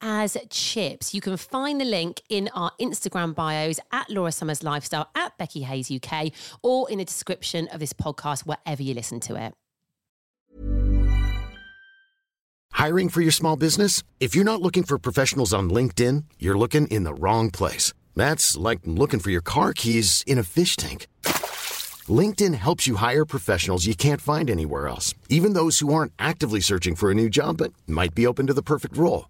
as chips. You can find the link in our Instagram bios at Laura Summers Lifestyle, at Becky Hayes UK, or in the description of this podcast, wherever you listen to it. Hiring for your small business? If you're not looking for professionals on LinkedIn, you're looking in the wrong place. That's like looking for your car keys in a fish tank. LinkedIn helps you hire professionals you can't find anywhere else, even those who aren't actively searching for a new job but might be open to the perfect role.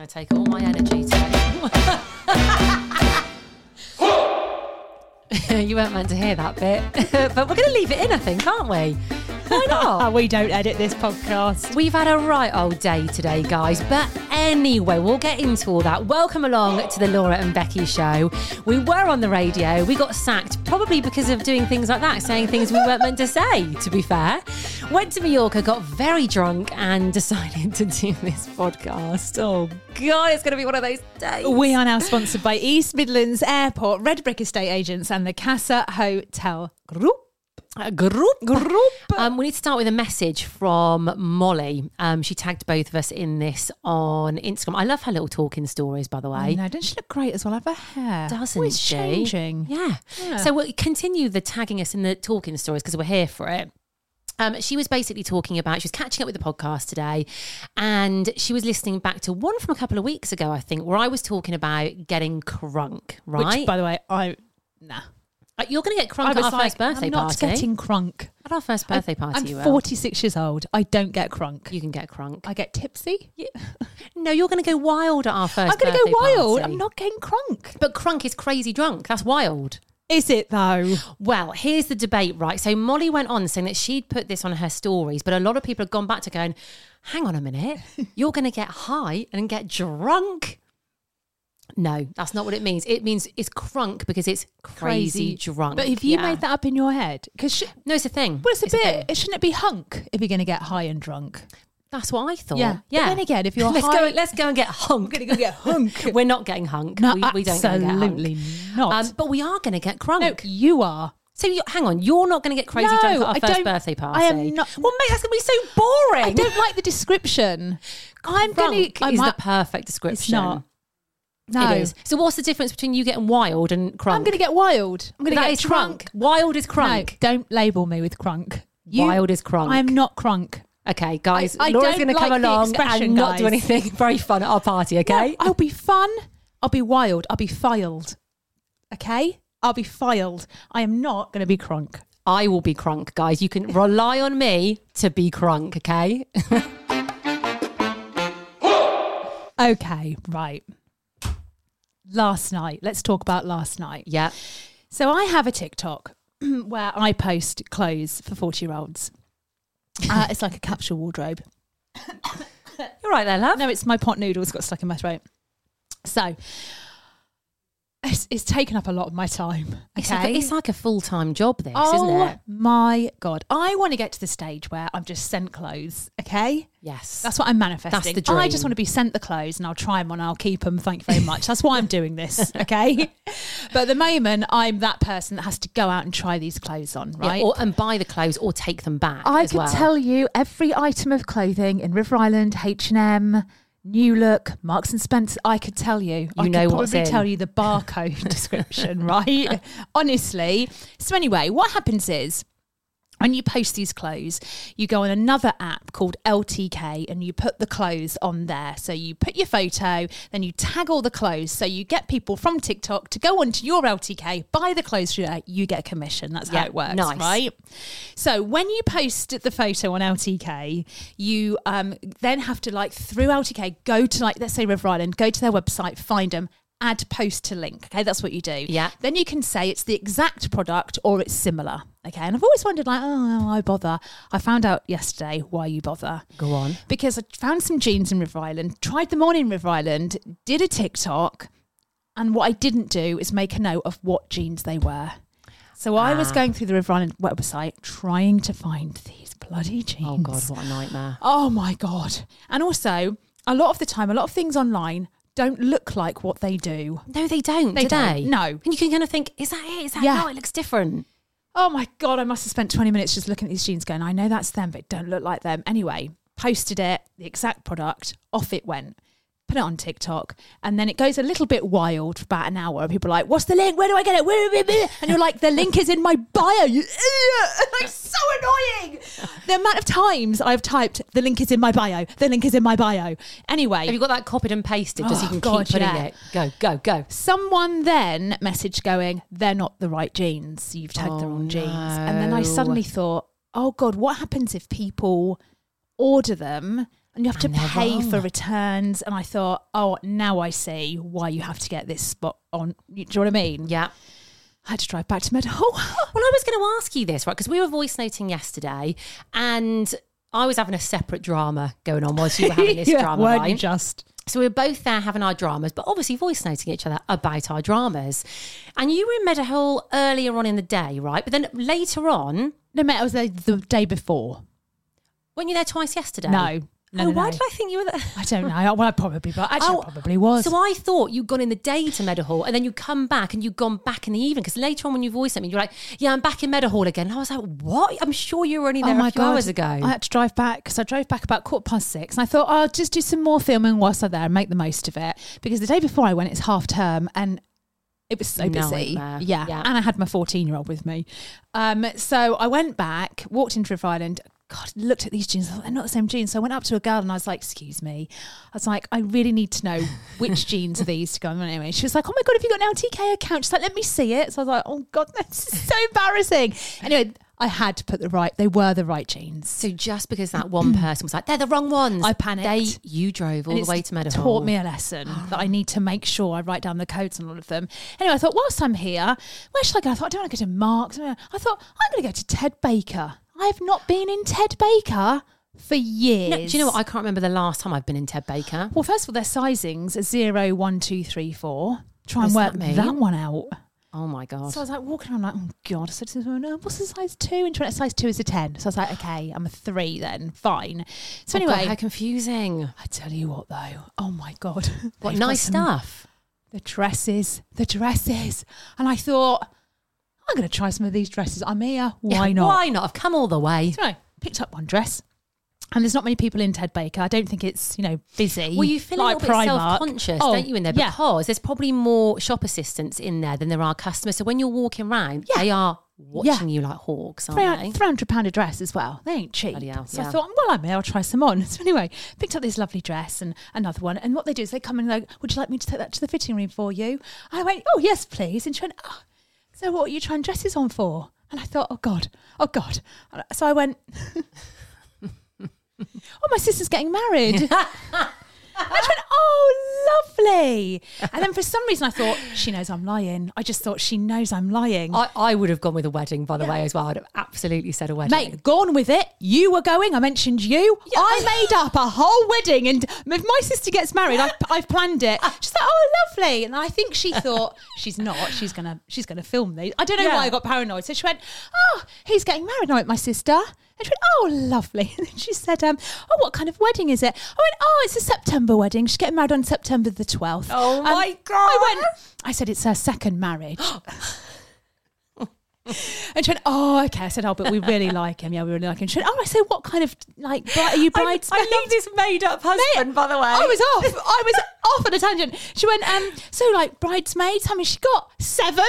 Going to take all my energy today. you weren't meant to hear that bit, but we're going to leave it in, I think, aren't we? Why not? we don't edit this podcast. We've had a right old day today, guys. But anyway, we'll get into all that. Welcome along to the Laura and Becky show. We were on the radio. We got sacked probably because of doing things like that, saying things we weren't meant to say, to be fair. Went to Mallorca, got very drunk, and decided to do this podcast. Oh, God, it's going to be one of those days. We are now sponsored by East Midlands Airport, Redbrik Estate Agents, and the Casa Hotel Group. Uh, group. Group. Um, we need to start with a message from Molly. Um, she tagged both of us in this on Instagram. I love her little talking stories, by the way. No, doesn't she look great as well? I Have her hair. Doesn't Always she? changing. Yeah. Yeah. So we'll continue the tagging us in the talking stories because we're here for it. Um, she was basically talking about, she was catching up with the podcast today, and she was listening back to one from a couple of weeks ago, I think, where I was talking about getting crunk, right? Which, by the way, I nah. Uh, You're going to get crunk I at our like, first birthday I'm not party. getting crunk. At our first birthday I, party, I'm you will. 46 years old. I don't get crunk. You can get crunk. I get tipsy. no, you're going to go wild at our 1st I'm going to go wild. party. I'm not getting crunk. But crunk is crazy drunk. That's wild. Is it though? Well, here's the debate, right? So Molly went on saying that she'd put this on her stories, but a lot of people have gone back to going, hang on a minute, you're going to get high and get drunk. No, that's not what it means. It means it's crunk because it's crazy, drunk. But if you Yeah. made that up in your head, because sh- no, it's a thing. well, it's a It's a bit. thing. shouldn't it be hunk if you're going to get high and drunk? That's what I thought. Yeah. But yeah. then again, if you're let's high- go, let's go and get hunk. We're going to go get hunk. We're not getting hunk. No, we, we don't go and get hunk. absolutely not. Um, but we are going to get crunk. no, you are. So you, hang on, you're not going to get crazy No, drunk at our I 1st don't- birthday party. I am not- Well, mate, that's going to be so boring. I don't like the description. I'm going to. is the perfect description. not. No, It is. So what's the difference between you getting wild and crunk? I'm going to get wild. I'm going to get crunk. Wild is No, crunk. don't label me with crunk. Wild is crunk. I'm not crunk. Okay, guys, I- I Laura's going to come along and not do anything very fun at our party, okay? No, I'll be fun. I'll be wild. I'll be filed. Okay? I'll be filed. I am not going to be crunk. I will be crunk, guys. You can rely on me to be crunk, okay? Okay, right. Last night. Let's talk about last night. yeah. So I have a TikTok where I post clothes for 40 year olds. Uh, it's like a capsule wardrobe. You're right there, love. No, it's my pot noodles got stuck in my throat. So it's, it's taken up a lot of my time. It's, Okay. like a, it's like a full time job, this, oh isn't it? my god! I want to get to the stage where I'm just sent clothes. Okay, Yes. that's what I'm manifesting. the I just want to be sent the clothes, and I'll try them on. I'll keep them. Thank you very much. That's why I'm doing this. Okay, but at the moment, I'm that person that has to go out and try these clothes on. Yeah, Right. or, and buy the clothes or take them back. I could well. tell you every item of clothing in River Island, H and M, New Look, Marks and Spencer. I could tell you. I know could what's probably in. tell you the barcode description, right? Honestly. So anyway, what happens is when you post these clothes, you go on another app called LTK and you put the clothes on there. So you put your photo, then you tag all the clothes. So you get people from TikTok to go onto your LTK, buy the clothes through there, you get a commission. That's Yeah, how it works, nice. right? So when you post the photo on LTK, you um, then have to like through LTK go to like let's say River Island, go to their website, find them. Add post to link. Okay, that's what you do. Yeah. Then you can say it's the exact product or it's similar. Okay. And I've always wondered, like, oh, why bother? I found out yesterday why you bother. Go on. Because I found some jeans in River Island, tried them on in River Island, did a TikTok, and what I didn't do is make a note of what jeans they were. So I was Ah. going through the River Island website trying to find these bloody jeans. Oh, God, what a nightmare. Oh my god! And also, a lot of the time, a lot of things online don't look like what they do. No, they don't, They do don't, they? no. And you can kind of think, is that it? Is that Yeah. how it looks different? Oh my god! I must have spent twenty minutes just looking at these jeans, going, "I know that's them, but don't look like them." Anyway, posted it, the exact product, off it went. Put it on TikTok, and then it goes a little bit wild for about an hour. People are like, "What's the link? Where do I get it?" Where, where, where?" And you're like, "The link is in my bio." You idiot! Like so annoying. The amount of times I've typed, "The link is in my bio." The link is in my bio. Anyway, Have you got that copied and pasted just so you Oh, can God, keep putting yeah. it? Go, go, go. Someone then messaged going, they're not the right jeans. You've tagged the Oh, wrong jeans. And then I suddenly thought, oh God, what happens if people order them and you have to pay for returns? And I thought, oh, now I see why you have to get this spot on. Do you know what I mean? Yeah. I had to drive back to Meadowhall. Well, I was going to ask you this, right? Because we were voice noting yesterday and I was having a separate drama going on whilst you were having this drama, weren't right? just? So we were both there having our dramas, but obviously voice noting each other about our dramas. And you were in Meadowhall earlier on in the day, right? But then later on, No, mate, I was there the day before. weren't you there twice yesterday? No. No, oh, no, why no. did I think you were there? I don't know. Well, I probably, but actually, Oh, I probably was. So I thought you'd gone in the day to Meadowhall and then you come back and you'd gone back in the evening because later on when you voiced me, you're like, yeah, I'm back in Meadowhall again. And I was like, what? I'm sure you were only there a few hours ago. I had to drive back because I drove back about quarter past six, and I thought I'll just do some more filming whilst I'm there and make the most of it. Because the day before I went, it's half term, and it was so busy. Yeah. Yeah. and I had my 14 year old with me. Um, so I went back, walked into River Island. God, looked at these jeans. I thought they're not the same jeans. So I went up to a girl and I was like, "Excuse me." I was like, "I really need to know which jeans are these to go on." Anyway, she was like, "Oh my god, have you got an LTK account?" She's like, "Let me see it." So I was like, "Oh god, that's so embarrassing." Anyway, I had to put the right. They were the right jeans. so just because that one person was like, they're the wrong ones. I panicked. They, you drove all And the way to Meadowhall. Taught me a lesson that I need to make sure I write down the codes on all of them. Anyway, I thought, whilst I'm here, where should I go? I thought, I don't want to go to Marks. I thought, I'm going to go to Ted Baker. I have not been in Ted Baker for years. No, do you know what? I can't remember the last time I've been in Ted Baker. well, first of all, their sizings are zero, one, two, three, four. Try and work that mean? that one out. Oh my God. So I was like walking around like, oh god. I said to this woman, "Oh, what's the size two? And she went, size two is a ten. So I was like, okay, I'm a three then, fine. So Oh God, anyway, how confusing. I tell you what though, oh my god, What nice some- stuff. the dresses, the dresses. And I thought, I'm going to try some of these dresses. I'm here. Why Yeah, not? Why not? I've come all the way. So I picked up one dress. And there's not many people in Ted Baker. I don't think it's, you know, busy. Well, you feel like a little bit self-conscious, Oh, don't you, in there? Yeah. Because there's probably more shop assistants in there than there are customers. So when you're walking around, Yeah. they are watching Yeah. you like hawks, aren't they? Three hundred pound a dress as well. They ain't cheap. Hell, so I thought, well, I may. I'll try some on. So anyway, picked up this lovely dress and another one. And what they do is they come in and go, "Would you like me to take that to the fitting room for you?" I went, "Oh yes, please." And she went, oh, "So what are you trying dresses on for?" And I thought, "Oh God, oh God." So I went, "Oh, my sister's getting married." I went, oh, lovely. And then for some reason, I thought, she knows I'm lying. I just thought she knows I'm lying. I, I would have gone with a wedding, by the way, as well. I'd have absolutely said a wedding. Mate, gone with it. You were going. I mentioned you. I made up a whole wedding, and if my sister gets married, I've, I've planned it. She's like, "Oh, lovely," and I think she thought she's not. She's gonna she's gonna film these. I don't know Yeah. why I got paranoid. So she went, "Oh, he's getting married now with my sister." And she went, "Oh, lovely." And then she said, um, "Oh, what kind of wedding is it?" I went, "Oh, it's a September wedding. She's getting married on September the 12th. Oh, my God. I went. I said it's her second marriage. And she went, oh, okay. I said, oh, but we really like him. Yeah, we really like him. She went, oh, I said, what kind of, like, bride, are you I, bridesmaids? I love this made up husband, by the way. I was off. I was off on a tangent. She went, um, so, like, bridesmaids, how many she got? Seven?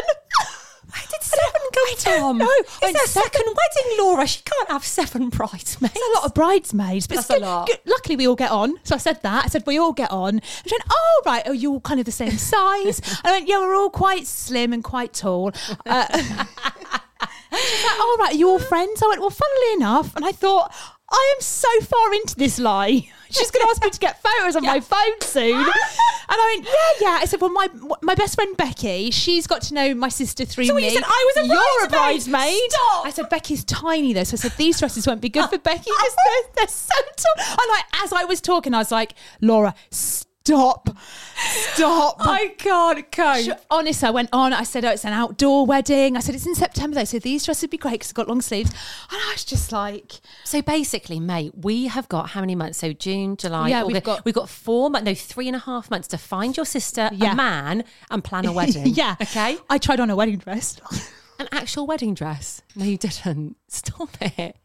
Where did seven go I don't from? know. It's I went, her seven? second wedding, Laura. She can't have seven bridesmaids. a lot of bridesmaids, but That's it's a good- lot. good- Luckily, we all get on. So I said that. I said we all get on. And she went, "Oh right, are you all kind of the same size?" and I went, "Yeah, we're all quite slim and quite tall." Uh, she's like, "All right, are you all friends?" I went, "Well, funnily enough," and I thought. I am so far into this lie. She's going to ask me to get photos on my phone soon. And I went, yeah, yeah. I said, well, my my best friend Becky, she's got to know my sister through So me. you said I was a You're a bridesmaid? bridesmaid. Stop. I said, Becky's tiny though. So I said, these dresses won't be good for Becky because they're, they're so tall. And like, as I was talking, I was like, Laura, stop. Stop. Stop. I can't cope. Sh- Honestly, I went on. I said, "Oh, it's an outdoor wedding." I said, "It's in September though, so these dresses would be great because it's got long sleeves." And I was just like, So basically, mate, we have got how many months? So June, July, Yeah, we've got- we've got four months, no, three and a half months to find your sister Yeah. a man and plan a wedding. "Yeah, Okay. I tried on a wedding dress. An actual wedding dress. No, you didn't. Stop it.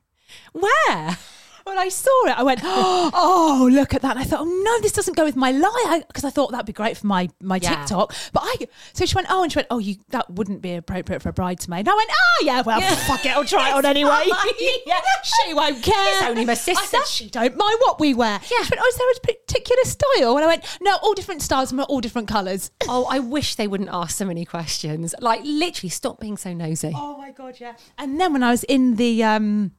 Where? When I saw it, I went, "Oh, look at that!" And I thought, "Oh no, this doesn't go with my lie," because I, thought that'd be great for my my Yeah. TikTok. But I, so she went, "Oh," and she went, "Oh, you that wouldn't be appropriate for a bridesmaid." And I went, "Oh yeah, well, fuck it, I'll try it on anyway." yeah, she won't care. It's only my I sister. said, "She don't mind what we wear." Yeah. She went, "Oh, is there a particular style?" And I went, "No, all different styles, and all different colours. Oh, I wish they wouldn't ask so many questions. Like, literally, stop being so nosy. Oh my god, yeah. And then when I was in the um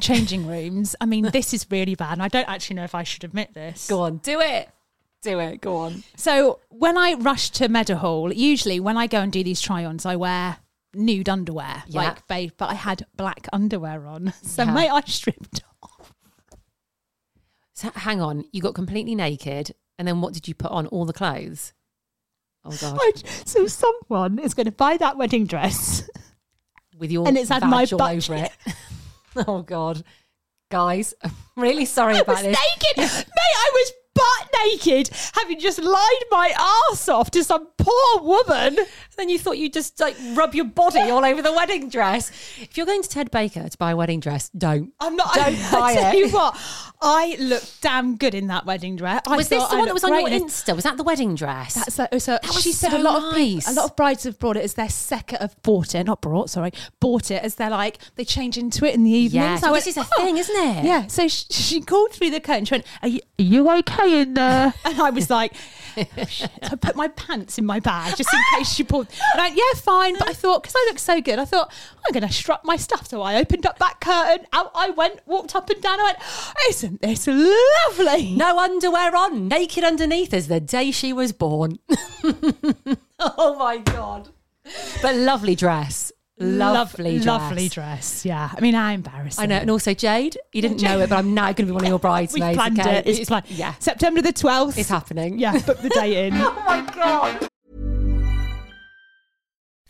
changing rooms, I mean, this is really bad, and I don't actually know if I should admit this. Go on, do it. Do it. Go on. So when I rush to Meadowhall, usually when I go and do these try-ons, I wear nude underwear, Yeah. like babe, but I had black underwear on, so Yeah. mate, I stripped off. So, hang on. You got completely naked, and then what did you put on? All the clothes. Oh god. So someone is going to buy that wedding dress. With your And it's had my butt over it. oh god. Guys, I'm really sorry I about was this. naked, mate. I was butt naked, having just lied my arse off to some poor woman. Then you thought you'd just like rub your body all over the wedding dress. If you're going to Ted Baker to buy a wedding dress, don't. I'm not. Don't I, buy tell it. you what, I looked damn good in that wedding dress. I was this the I one that was on your great in it. Insta? Was that the wedding dress? That's so. so That was she said so a lot of people, nice. a lot of brides have brought it as their second have bought it, not brought, sorry, bought it as they're like they change into it in the evening. Yeah, so went, this is a "Oh." thing, isn't it? Yeah. So she, she called through the curtain. She went, "Are you, are you okay in there?" And I was like, oh, I put my pants in my bag just in case she pulled. And I, yeah, fine. But I thought because I looked so good, I thought I'm going to strut my stuff. So I opened up that curtain. Out I went, walked up and down. I went, oh, "Isn't this lovely?" no underwear on, naked underneath as the day she was born. oh my god. But lovely dress. Lovely dress. lovely dress. Yeah, I mean, how embarrassing. I know. And also Jade, you didn't know it, but I'm now going to be one of your We bridesmaids. planned okay? it. It's, like yeah. September the twelfth. It's happening. Yeah, book the date in. Oh my god.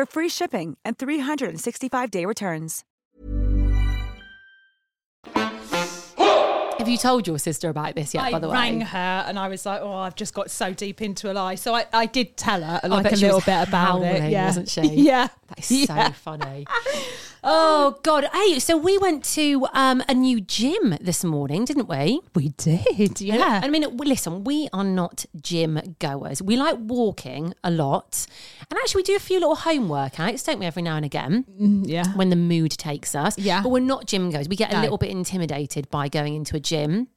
for free shipping and 365-day returns. Have you told your sister about this yet, I by the way? I rang her and I was like, "Oh, I've just got so deep into a lie." So I, I did tell her like a little bit about it. Yeah, wasn't she? yeah, That is so Yeah. funny. Oh God! Hey, so we went to um, a new gym this morning, didn't we? We did, yeah. I mean, listen, we are not gym goers. We like walking a lot, and actually, we do a few little home workouts, don't we? Every now and again, yeah. when the mood takes us. Yeah. but we're not gym goers. We get a No. little bit intimidated by going into a gym.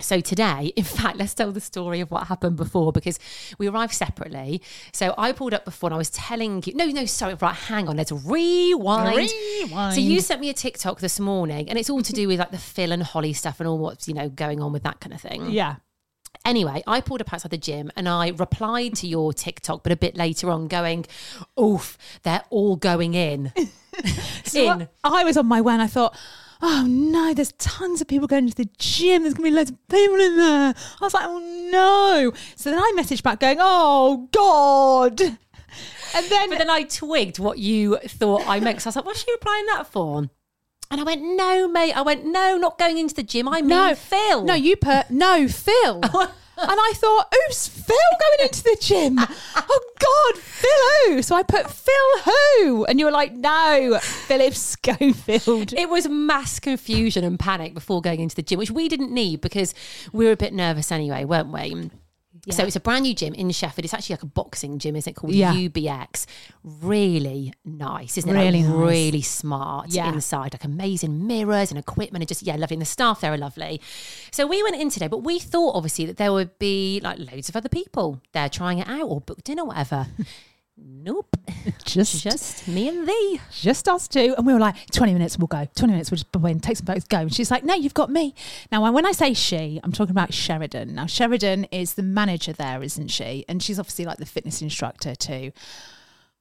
So today, in fact, let's tell the story of what happened before because we arrived separately. So I pulled up before and I was telling you, no, no, sorry, right, hang on, let's rewind. Rewind. So you sent me a TikTok this morning and it's all to do with like the Phil and Holly stuff and all what's, you know, going on with that kind of thing. Yeah. Anyway, I pulled up outside the gym and I replied to your TikTok, but a bit later on, going, "Oof, they're all going in." So in. I, I was on my way and I thought, oh no, there's tons of people going to the gym. There's going to be loads of people in there. I was like, oh no. So then I messaged back going, oh God. And then, But then I twigged what you thought I meant. 'cause I was like, "What's she replying that for?" And I went, "No, mate." I went, "No, not going into the gym. I mean, no, Phil." No, you put, no, Phil. And I thought, who's Phil going into the gym? oh God, Phil who? So I put Phil who? And you were like, no, Philip Schofield. It was mass confusion and panic before going into the gym, which we didn't need because we were a bit nervous anyway, weren't we? So it's a brand new gym in Sheffield. It's actually like a boxing gym, isn't it? Called Yeah. UBX. Really nice, isn't it? Really like, nice. really smart Yeah. inside. Like amazing mirrors and equipment, and just yeah, lovely. And the staff there are lovely. So we went in today, but we thought obviously that there would be like loads of other people there trying it out or booked in or whatever. nope, Just, just me and thee. just us two. And we were like, 20 minutes, we'll go. 20 minutes, we'll just go in, take some photos, go. And she's like, no, you've got me. Now, when I say she, I'm talking about Sheridan. Now, Sheridan is the manager there, isn't she? And she's obviously like the fitness instructor too.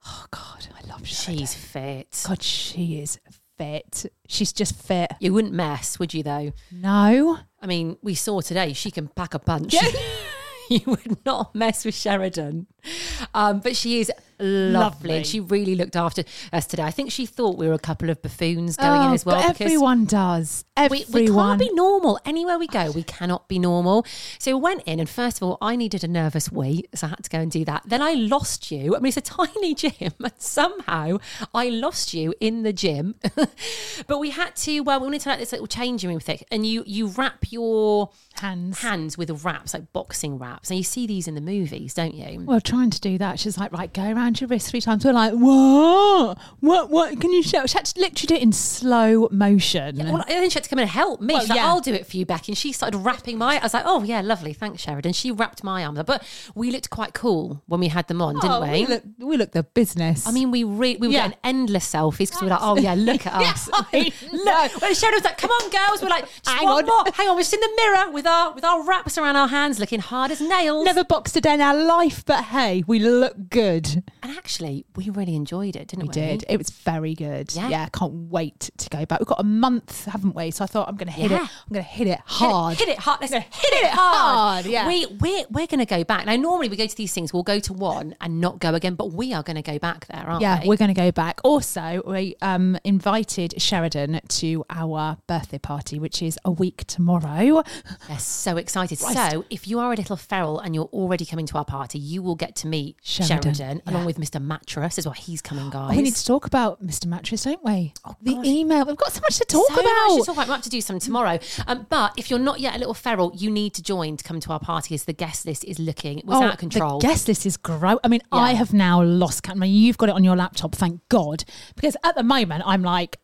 Oh, God, I love Sheridan. She's fit. God, she is fit. She's just fit. You wouldn't mess, would you? Though. No. I mean, we saw today she can pack a punch. you would not mess with Sheridan. Um, but she is lovely. Lovely. and She really looked after us today. I think she thought we were a couple of buffoons going in Oh, as well. But everyone does. we, Everyone. we can't be normal. Anywhere we go, we cannot be normal. So we went in, and first of all, I needed a nervous wee, so I had to go and do that. Then I lost you. I mean, it's a tiny gym, and somehow I lost you in the gym. but we had to. Well, we wanted to like this little changing room thing, and you you wrap your hands. hands with wraps, like boxing wraps. And you see these in the movies, don't you? Well, trying to do that, she's like, right, go around your wrist three times. We're like, what? What? What? Can you show? She had to literally do it in slow motion. Well, and then she had to come in and help me. Well, She's like. I'll do it for you, Becky. And she started wrapping my. I was like, oh yeah, lovely, thanks, Sheridan. And she wrapped my arm, but we looked quite cool when we had them on, didn't Oh, we? we looked, we look the business. I mean, we re- we were Yeah. getting endless selfies because we were like, oh yeah, look at us. Look. When Sheridan was like, come on, girls, we're like, Hang on. more. Hang on, we're just in the mirror with our with our wraps around our hands, looking hard as nails. never boxed a day in our life, but hey, we look good. And actually, we really enjoyed it, didn't we? We did. It was very good. Yeah. Yeah. can't wait to go back. We've got a month, haven't we? So I thought I'm going to hit Yeah. it. I'm going to hit it Hit it- hard. Hit it, hard. Let's hit, hit it hard. hard, yeah. We we're we're going to go back. Now, normally we go to these things. We'll go to one and not go again, but we are going to go back there, aren't Yeah, we? Yeah, we're going to go back. Also, we um, invited Sheridan to our birthday party, which is a week tomorrow. They're so excited. Christ. So, if you are a little feral and you're already coming to our party, you will get to meet Sheridan, Sheridan, along with Mr. Mattress as well. He's coming, guys. Oh, we need to talk about Mr. Mattress, don't we? the gosh. email. We've got so much to talk so much about. to talk about. We'll have to do some tomorrow. Um, but if you're not yet a little feral, you need to join to come to our party as the guest list is looking. It was out of control. Oh, The guest list is gross. I mean, I have now lost count. I mean, you've got it on your laptop, thank God. Because at the moment, I'm like,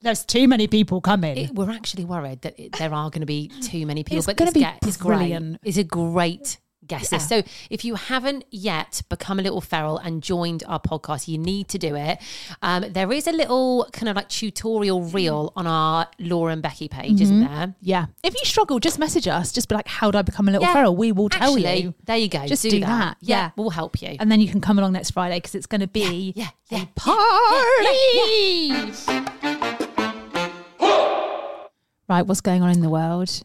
there's too many people coming. It- we're actually worried that it, there are going to be too many people. It's but gonna this be get is great. brilliant. It's a great guest list. Yeah. So if you haven't yet become a little feral and joined our podcast, you need to do it. Um, there is a little kind of like tutorial reel on our Laura and Becky page, isn't Mm-hmm. there? yeah. If you struggle, just message us. Just be like, how do I become a little Yeah. feral? We will tell Actually, you. There you go. Just do, do that. that. Yeah, Yeah. we'll help you. And then you can come along next Friday because it's going to be yeah, yeah, party. Right, what's going on in the world?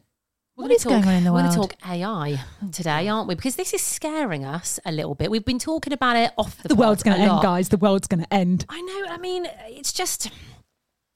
We're What gonna going on in the We're going to talk AI oh, today, aren't we? Because this is scaring us a little bit. We've been talking about it off the The world's going to end, lot. guys. The world's going to end. I know. I mean, it's just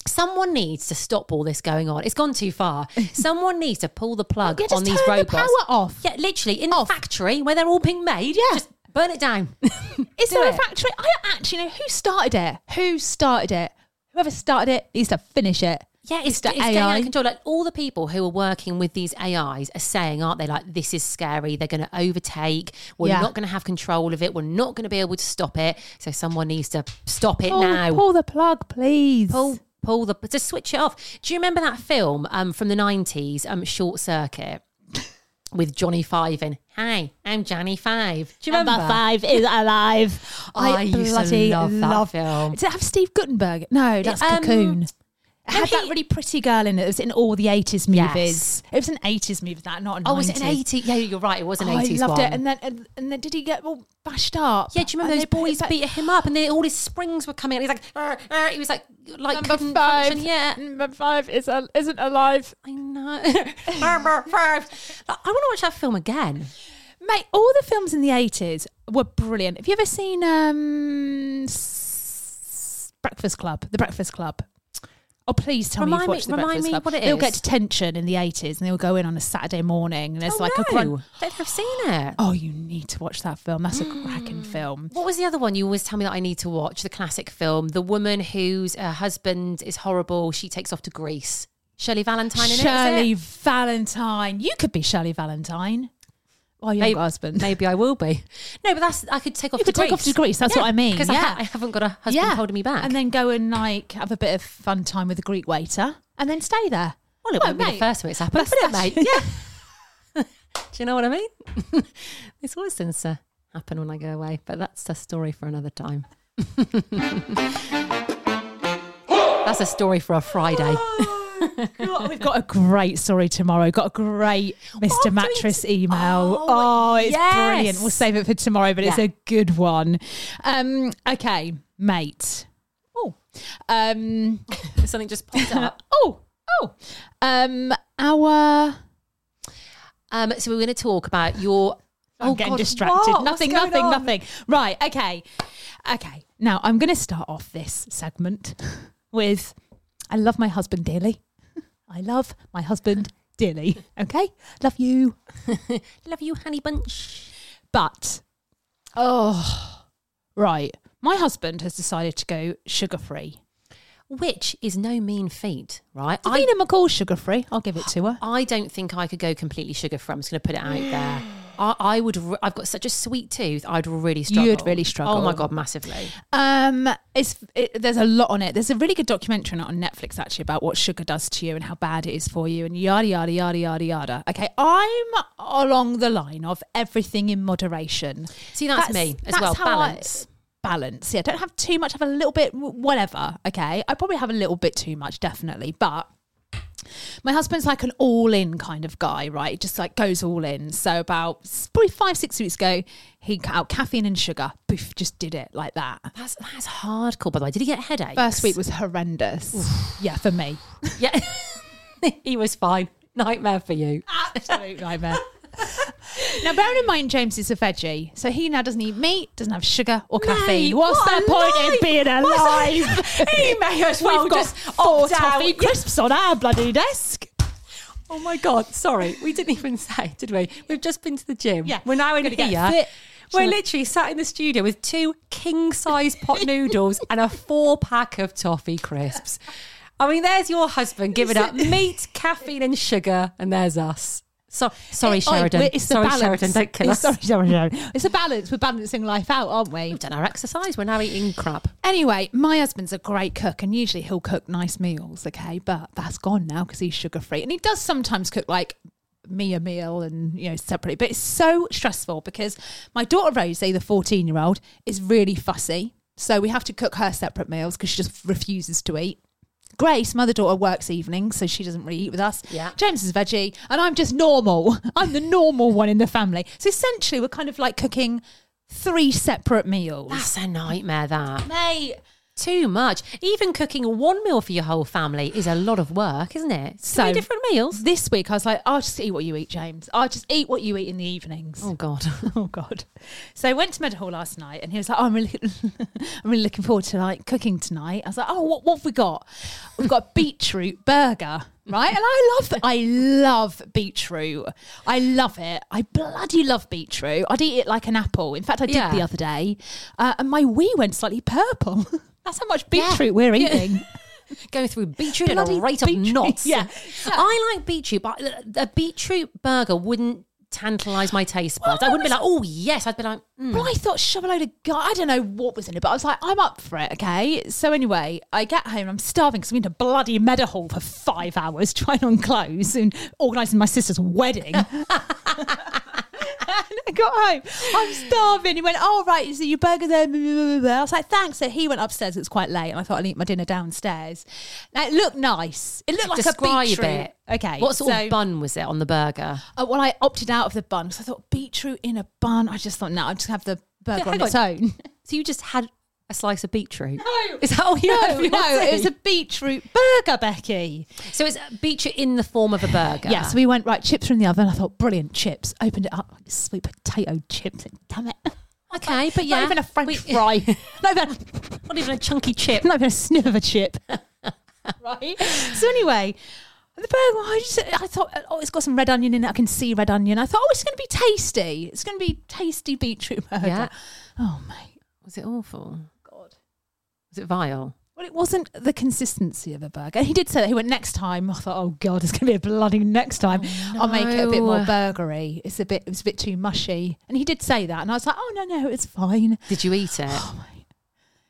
someone needs to stop all this going on. It's gone too far. someone needs to pull the plug Yeah, on these turn the robots. power off. Yeah, literally in Off. the factory where they're all being made. Yeah. just burn it down. Is Do there it. a factory? I don't actually know who started it. Who started it? Whoever started it needs to finish it. Yeah, it's, the it's getting out AI. of control. Like all the people who are working with these AIs are saying, aren't they? Like this is scary. They're going to overtake. We're Yeah. not going to have control of it. We're not going to be able to stop it. So someone needs to stop it Pull, now. pull the plug, please. pull pull the just switch it off. Do you remember that film um, from the nineties, um, Short Circuit, with Johnny Five in? Hi, I'm Johnny Five. Do you remember? five is alive. I used to love that film. Does it have Steve Guttenberg? No, that's Um, Cocoon. It had that really pretty girl in it. It was in all the 80s movies. Yes. It was an 80s movie, that not a 90s. Oh, was it an eighty? Yeah, you're right. It was an Oh, eighties I loved one. it. And then, and, and then did he get all bashed up? yeah, do you remember And those boys back- beat him up, and then all his springs were coming out. He's like, "Arr, arr," he was like, like Number five. function. Yeah, Number five is, uh, isn't alive. I know. Number five. I want to watch that film again. Mate, all the films in the 80s were brilliant. Have you ever seen um, Breakfast Club? The Breakfast Club. Oh, please tell me Remind you've me- watched the remind Breakfast me Club. what it They'll is. get detention in the 80s and they'll go in on a Saturday morning and there's oh, like no. a grunt. Don't think I've seen it. Oh, you need to watch that film. That's a Mm. cracking film. What was the other one you always tell me that I need to watch? The classic film, the woman whose uh, husband is horrible. She takes off to Greece. Shirley Valentine in it. is Shirley it? Valentine. You could be Shirley Valentine. Oh, your Maybe, husband. maybe I will be. No, but that's I could take off. You could take off to Greece, that's what I mean, Because yeah. I, ha- I haven't got a husband holding me back. And then go and like have a bit of fun time with the Greek waiter and then stay there. well, it Oh, won't be the oh, first time it's happened, That's- will it, mate? Yeah. Do you know what I mean? this always tends to happen when I go away, but that's a story for another time. that's a story for a Friday. God, we've got a great story tomorrow. Got a great Mr. doing Mattress email. Oh, Oh, it's yes. brilliant. We'll save it for tomorrow, but it's a good one. Um, okay, mate. Oh, um, Something just popped up. oh, oh. Um, our Um, so we're going to talk about your. I'm oh, getting God, distracted. what? Nothing, nothing, on? nothing. Right, okay. Okay. Now I'm going to start off this segment with I love my husband dearly. I love my husband dearly. Okay? Love you. Love you, honey bunch. But, oh, right. My husband has decided to go sugar free. Which is no mean feat, right? Davina McCall sugar free. I'll give it to her. I don't think I could go completely sugar free. I'm just going to put it out there. I, I would. re- I've got such a sweet tooth. I'd really struggle. You'd really struggle. Oh my god, massively. Um, it's it, there's a lot on it. There's a really good documentary on on Netflix actually about what sugar does to you and how bad it is for you and yada yada yada yada yada. Okay, I'm along the line of everything in moderation. See, that's, me as that's well. how I- Balance. balance. Yeah, don't have too much. Have a little bit, whatever. Okay, I probably have a little bit too much, definitely, but. My husband's like an all-in kind of guy, right? He just like goes all in. So about probably five, six weeks ago, he cut out caffeine and sugar. Boof, just did it like that. That's that's hardcore. By the way, did he get headaches? First week was horrendous. yeah, for me. yeah. he was fine. Nightmare for you. Absolute nightmare. Now, bearing in mind, James is a veggie, so he now doesn't eat meat, doesn't have sugar or caffeine. Mate, What's what the point in being alive? He may as well We've got just four opt out. toffee crisps on our bloody desk. Oh my god! Sorry, we didn't even say, did we? We've just been to the gym. Yeah. we're now in Gonna get fit. We're literally sat in the studio with two king-size pot noodles and a four-pack of toffee crisps. I mean, there's your husband giving up meat, caffeine, and sugar, and there's us. So sorry, Oi, Sheridan. it's sorry. Sheridan. Don't kill us. It's- Sorry, Sheridan. It's a balance. We're balancing life out, aren't we? We've done our exercise. We're now eating crap. Anyway, my husband's a great cook, and usually he'll cook nice meals, okay? But that's gone now because he's sugar free. And he does sometimes cook like me a meal and, you know, separately. But it's so stressful because my daughter Rosie, the 14 year old, is really fussy. So we have to cook her separate meals because she just refuses to eat. Grace, mother daughter, works evenings, so she doesn't really eat with us. Yeah. James is veggie, and I'm just normal. I'm the normal one in the family. So essentially, we're kind of like cooking three separate meals. That's a nightmare. That. Mate, Too much. Even cooking one meal for your whole family is a lot of work, isn't it? So So- different meals. This week I was like, I'll just eat what you eat, James. I'll just eat what you eat in the evenings. Oh God. Oh God! So I went to Med Meadowhall last night, and he was like, "Oh, I'm really, I'm really looking forward to like cooking tonight." I was like, "Oh, what, what have we got? We've got a beetroot burger, right?" And I love, I love beetroot. I love it. I bloody love beetroot. I'd eat it like an apple. In fact, I did Yeah. the other day, uh, and my wee went slightly purple. That's how much Yeah. beetroot we're eating. Going through beetroot at Bloody a rate of beetroot, knots. yeah. I like beetroot, but a beetroot burger wouldn't tantalise my taste buds. I wouldn't be like, oh yes. I'd be like, mm. But I thought shove a load of gar- I don't know what was in it, but I was like, I'm up for it. Okay. So anyway, I get home. I'm starving because we went to bloody Meadow Hall for five hours trying on clothes and organising my sister's wedding. And I got home. I'm starving. He went, "Oh right, so your burger there." blah, blah, blah, blah." I was like, "Thanks." So he went upstairs. It was quite late, and I thought I'd eat my dinner downstairs. Now it looked nice. It looked like Describe a beetroot. it. Okay. What sort so- of bun was it on the burger? uh, well, I opted out of the bun because I thought beetroot in a bun. I just thought, no, I'm just have the burger hang on its on. own. So you just had a slice of beetroot? No. Is that all you No, for no, it was a beetroot burger, Becky. So it's beetroot in the form of a burger. Yeah, so we went right chips from the oven. I thought brilliant chips. Opened it up, sweet potato chips. Damn it! Okay, but yeah, not even a French we- fry. not even, not even a chunky chip. not even a sniff of a chip. right. So anyway. The burger, I just, I thought, oh, it's got some red onion in it. I can see red onion. I thought, oh, it's going to be tasty. It's going to be tasty beetroot burger. Yeah. Oh, mate. Was it awful? Was it vile? Well, it wasn't the consistency of a burger. He did say that he went next time. I thought, oh god, it's going to be a bloody next time. Oh, I'll make it a bit more no. burgery. It's a bit, it was a bit too mushy. And he did say that, and I was like, oh no, no, it's fine. Did you eat it? Oh mate,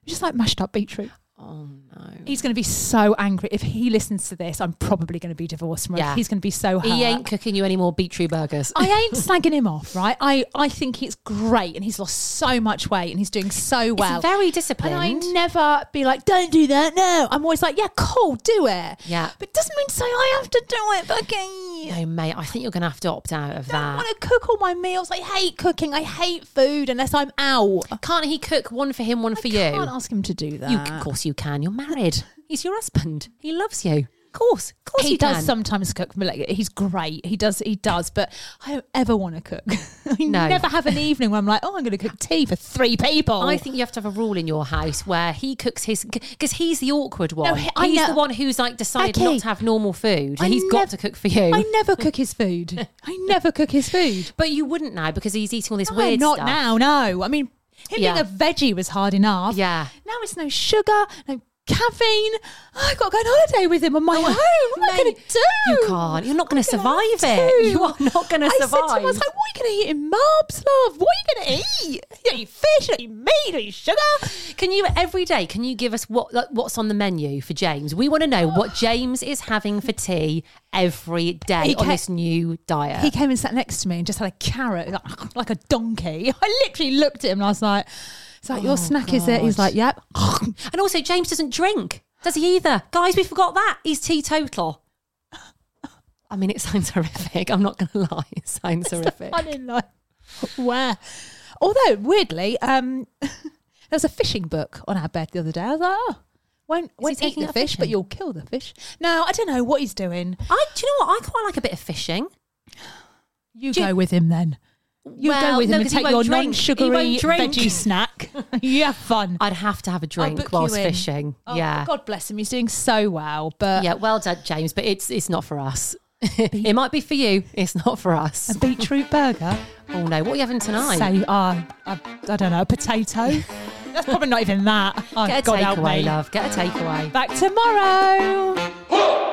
just like mashed up beetroot. Oh no. He's going to be so angry if he listens to this. I'm probably going to be divorced from him. Yeah. He's going to be so hurt. He ain't cooking you any more beetroot burgers. I ain't slagging him off, right? I, I think he's great, and he's lost so much weight, and he's doing so well. It's very And disciplined. I never be like, don't do that. No, I'm always like, yeah, cool, do it. Yeah. but it doesn't mean to say I have to do it. Fucking, no, mate. I think you're going to have to opt out of I don't that. want to cook all my meals. I hate cooking. I hate food unless I'm out. Can't he cook one for him, one for I you? can't ask him to do that. You, of course, you can. You're married. He's your husband. He loves you. Of course, of course, he does can. sometimes cook. but, like, He's great. He does. He does. But I don't ever want to cook. I No. never have an evening where I'm like, oh, I'm going to cook tea for three people. I think you have to have a rule in your house where he cooks his because he's the awkward one. he- I he's know- the one who's like decided Becky, not to have normal food. I he's nev- got to cook for you. I never cook his food. I never cook his food. but you wouldn't now because he's eating all this No, weird not stuff. now. No, I mean, him Yeah. being a veggie was hard enough. Yeah. Now it's no sugar, no caffeine. I've got to go on holiday with him on my own. What am I going to do? You can't. You're not going to survive it. You are not going to I said to him, I survive. was like, what are you going to eat in Marbs, love? What are you going to eat? You don't eat fish, you don't eat meat, you don't eat sugar. Can you every day? Can you give us what like, what's on the menu for James? We want to know what James is having for tea every day He on ca- this new diet. He came and sat next to me and just had a carrot like, like a donkey. I literally looked at him and I was like, it's like, your snack is it? He's like, yep. and also, James doesn't drink, does he either? Guys, we forgot that he's teetotal. I mean, it sounds horrific. I'm not going to lie. It sounds horrific. I didn't where. Although weirdly, um, there was a fishing book on our bed the other day. I was like, oh, won't won't eat taking the out fish, but fishing? you'll kill the fish. No, I don't know what he's doing. I do you know what? I quite like a bit of fishing. You Do you- go with him then. You Well, go with no, him and 'cause he take your drink. Non-sugary won't drink. veggie snack. you have fun. I'd have to have a I'll drink book you whilst fishing. Oh, yeah. God bless him. He's doing so well. But Yeah, well done, James, but it's it's not for us. it might be for you. It's not for us. a beetroot burger. Oh no, what are you having tonight? Say, uh, I, I don't know, a potato. That's probably not even that. Oh, Get a God takeaway, me. love. Get a takeaway. Back tomorrow.